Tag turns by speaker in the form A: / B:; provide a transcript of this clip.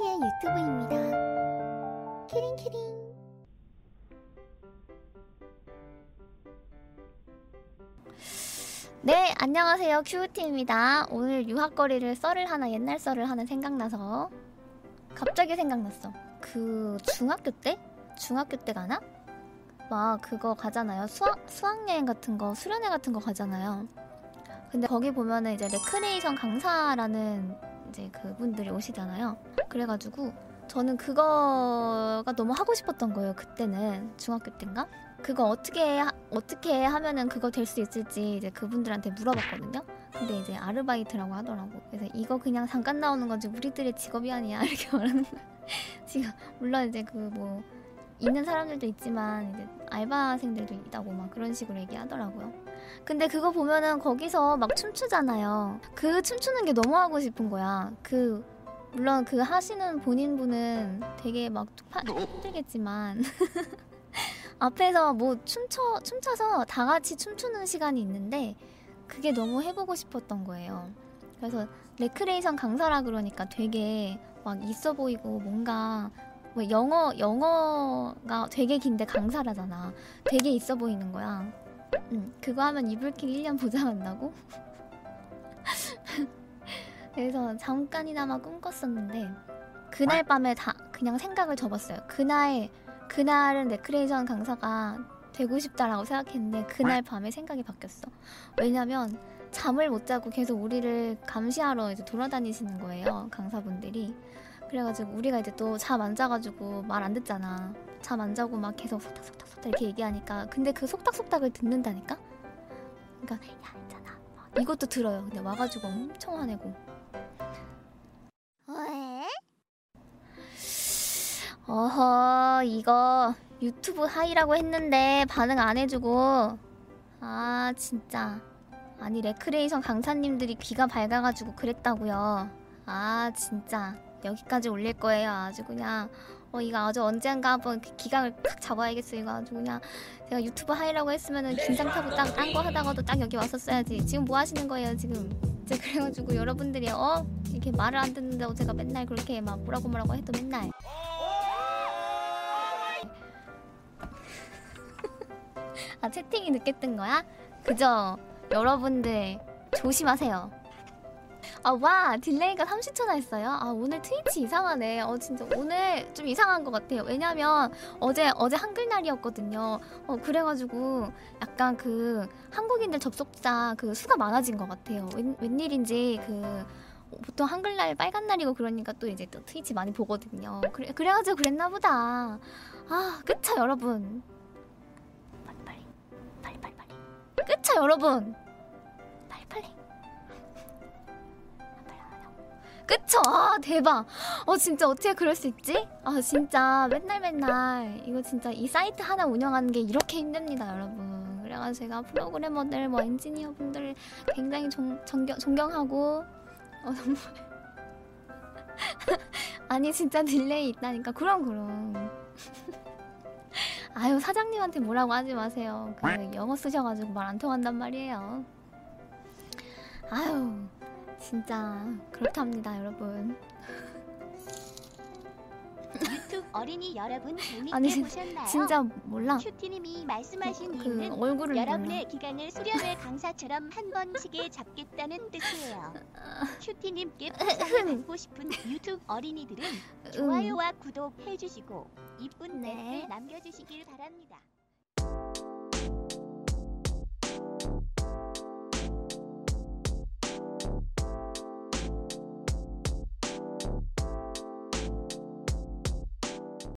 A: 큐티의 유튜브입니다. 키링키링. 네, 안녕하세요. 큐티입니다. 오늘 유학거리를 썰을 하나 옛날 썰을 하나 생각나서 갑자기 생각났어. 그 중학교 때? 중학교 때 가나? 막 그거 가잖아요. 수학 수학여행 같은 거, 수련회 같은 거 가잖아요. 근데 거기 보면은 이제 레크레이션 강사라는 이제 그분들이 오시잖아요. 그래가지고 저는 그거가 너무 하고 싶었던 거예요. 그때는 중학교 때인가? 그거 어떻게 하, 어떻게 하면은 그거 될 수 있을지 이제 그분들한테 물어봤거든요. 근데 이제 아르바이트라고 하더라고. 그래서 이거 그냥 잠깐 나오는 거지 우리들의 직업이 아니야 이렇게 말하는 거야. 지금 물론 이제 그 뭐 있는 사람들도 있지만 이제 알바생들도 있다고 막 그런 식으로 얘기하더라고요. 근데 그거 보면은 거기서 막 춤추잖아요. 그 춤추는 게 너무 하고 싶은 거야. 그 물론 그 하시는 본인 분은 되게 막 파- 힘들겠지만 앞에서 뭐 춤춰 춤춰서 다 같이 춤추는 시간이 있는데 그게 너무 해보고 싶었던 거예요. 그래서 레크레이션 강사라 그러니까 되게 막 있어 보이고 뭔가 뭐 영어 영어가 되게 긴데 강사라잖아. 되게 있어 보이는 거야. 응, 그거 하면 이불킥 1년 보장한다고? 그래서 잠깐이나마 꿈꿨었는데 그날 밤에 다 그냥 생각을 접었어요. 그날 그날은 레크레이션 강사가 되고 싶다라고 생각했는데 그날 밤에 생각이 바뀌었어. 왜냐면 잠을 못 자고 계속 우리를 감시하러 이제 돌아다니시는 거예요 강사분들이. 그래가지고 우리가 이제 또 잠 안 자가지고 말 안 듣잖아. 잠 안 자고 막 계속 속닥속닥속닥 이렇게 얘기하니까 근데 그 속닥속닥을 듣는다니까. 그러니까 야 있잖아 이것도 들어요. 근데 와가지고 엄청 화내고. 왜? 어허 이거 유튜브 hi라고 했는데 반응 안 해주고 아 진짜 아니 레크레이션 강사님들이 귀가 밝아가지고 그랬다고요 아 진짜 여기까지 올릴 거예요 아주 그냥 어 이거 아주 언젠가 한번 그 기강을 탁 잡아야겠어 이거 아주 그냥 제가 유튜브 hi라고 했으면은 긴장 타고 딱 딴 거 하다가도 딱 여기 왔었어야지 지금 뭐 하시는 거예요 지금 이제 그래가지고 여러분들이 어 이렇게 말을 안 듣는다고 제가 맨날 그렇게 막 뭐라고 뭐라고 해도 맨날 아 채팅이 늦게 뜬 거야? 그죠? 여러분들 조심하세요. 아 와 delay가 30초나 했어요. 아 오늘 트위치 이상하네. 어 진짜 오늘 좀 이상한 것 같아요. 왜냐면 어제 어제 한글날이었거든요. 어 그래가지고 약간 그 한국인들 접속자 그 수가 많아진 것 같아요. 웬, 웬일인지 그 보통 한글날 빨간 날이고 그러니까 또 이제 또 트위치 많이 보거든요. 그래 그래가지고 그랬나 보다. 아 그쵸 여러분. 빨리 빨리 빨리 빨리. 그쵸 여러분. 그쵸 아 대박. 어 진짜 어떻게 그럴 수 있지? 아 진짜 맨날 맨날 이거 진짜 이 사이트 하나 운영하는 게 이렇게 힘듭니다 여러분. 그래가지고 제가 프로그래머들 뭐 엔지니어 분들 굉장히 존, 존경, 존경하고 어 정말 아니 진짜 delay 있다니까 그럼 그럼 아유 사장님한테 뭐라고 하지 마세요. 그 영어 쓰셔가지고 말 안 통한단 말이에요. 아유 진짜 그렇답니다 여러분.
B: 유튜브 어린이 여러분 재밌게
A: 아니, 진-
B: 보셨나요?
A: 진짜 몰라.
B: 큐티님이 말씀하신
A: 그
B: 이유는
A: 얼굴을
B: 여러분의 기강을 수련회 강사처럼 한 번씩에 잡겠다는 뜻이에요. 큐티님께 받고 싶은 유튜브 어린이들은
A: 몰라. 음,
B: 좋아요와 구독 해주시고 이쁜
A: 네.
B: 댓글 남겨주시길 바랍니다.